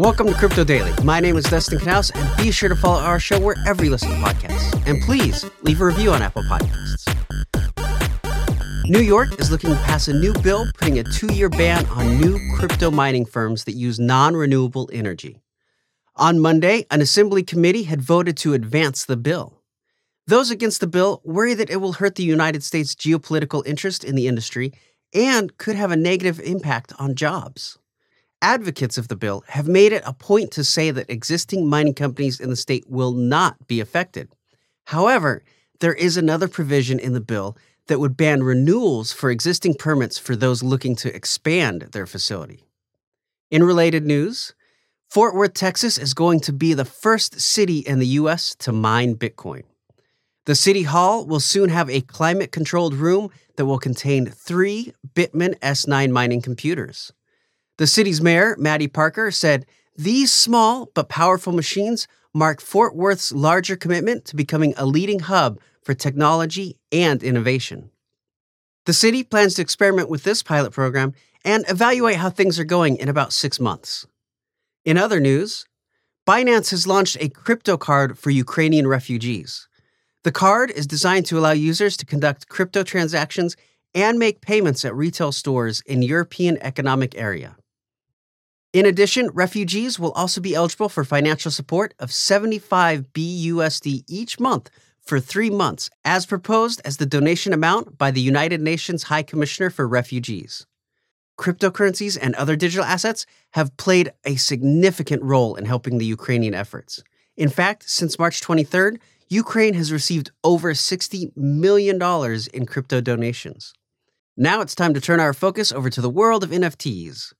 Welcome to Crypto Daily. My name is Dustin Knaus, and be sure to follow our show wherever you listen to podcasts. And please leave a review on Apple Podcasts. New York is looking to pass a new bill putting a two year ban on new crypto mining firms that use non renewable energy. On Monday, an assembly committee had voted to advance the bill. Those against the bill worry that it will hurt the United States' geopolitical interest in the industry and could have a negative impact on jobs. Advocates of the bill have made it a point to say that existing mining companies in the state will not be affected. However, there is another provision in the bill that would ban renewals for existing permits for those looking to expand their facility. In related news, Fort Worth, Texas is going to be the first city in the U.S. to mine Bitcoin. The City Hall will soon have a climate controlled room that will contain three Bitmain S9 mining computers. The city's mayor, Mattie Parker, said these small but powerful machines mark Fort Worth's larger commitment to becoming a leading hub for technology and innovation. The city plans to experiment with this pilot program and evaluate how things are going in about six months. In other news, Binance has launched a crypto card for Ukrainian refugees. The card is designed to allow users to conduct crypto transactions and make payments at retail stores in European Economic Area. In addition, refugees will also be eligible for financial support of 75 BUSD each month for three months, as proposed as the donation amount by the United Nations High Commissioner for Refugees. Cryptocurrencies and other digital assets have played a significant role in helping the Ukrainian efforts. In fact, since March 23rd, Ukraine has received over $60 million in crypto donations. Now it's time to turn our focus over to the world of NFTs.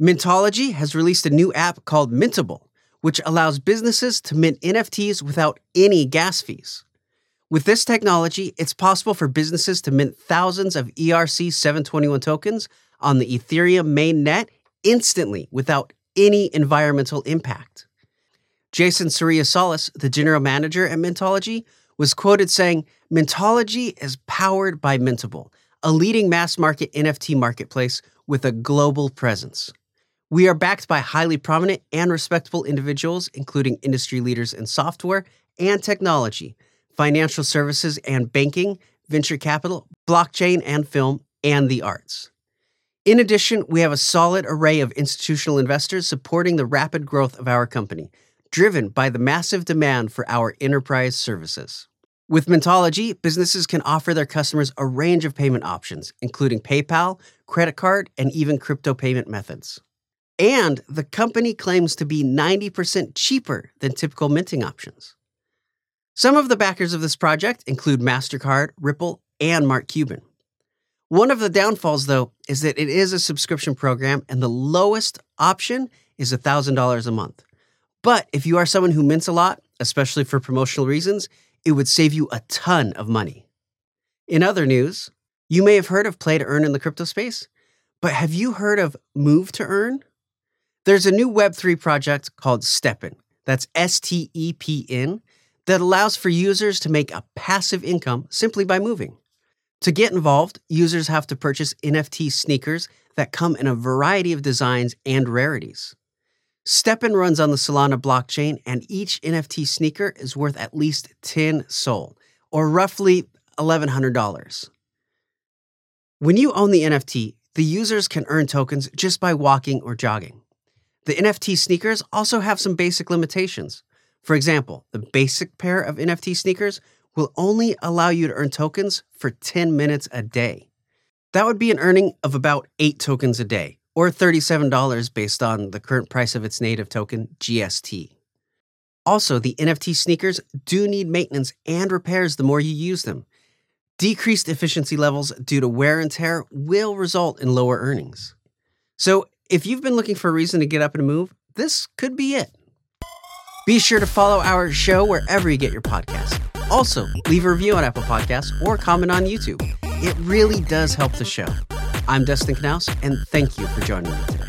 Mintology has released a new app called Mintable, which allows businesses to mint NFTs without any gas fees. With this technology, it's possible for businesses to mint thousands of ERC 721 tokens on the Ethereum mainnet instantly without any environmental impact. Jason Soria-Salas, the general manager at Mintology, was quoted saying, Mintology is powered by Mintable, a leading mass market NFT marketplace with a global presence. We are backed by highly prominent and respectable individuals, including industry leaders in software and technology, financial services and banking, venture capital, blockchain and film, and the arts. In addition, we have a solid array of institutional investors supporting the rapid growth of our company, driven by the massive demand for our enterprise services. With Mintology, businesses can offer their customers a range of payment options, including PayPal, credit card, and even crypto payment methods. And the company claims to be 90% cheaper than typical minting options. Some of the backers of this project include MasterCard, Ripple, and Mark Cuban. One of the downfalls, though, is that it is a subscription program and the lowest option is $1,000 a month. But if you are someone who mints a lot, especially for promotional reasons, it would save you a ton of money. In other news, you may have heard of Play to Earn in the crypto space, but have you heard of Move to Earn? There's a new Web3 project called STEPN, that's S T E P N, that allows for users to make a passive income simply by moving. To get involved, users have to purchase NFT sneakers that come in a variety of designs and rarities. STEPN runs on the Solana blockchain, and each NFT sneaker is worth at least 10 SOL, or roughly $1,100. When you own the NFT, the users can earn tokens just by walking or jogging. The NFT sneakers also have some basic limitations. For example, the basic pair of NFT sneakers will only allow you to earn tokens for 10 minutes a day. That would be an earning of about 8 tokens a day, or $37 based on the current price of its native token, GST. Also, the NFT sneakers do need maintenance and repairs the more you use them. Decreased efficiency levels due to wear and tear will result in lower earnings. So, if you've been looking for a reason to get up and move, this could be it. Be sure to follow our show wherever you get your podcast. Also, leave a review on Apple Podcasts or comment on YouTube. It really does help the show. I'm Dustin Knaus, and thank you for joining me today.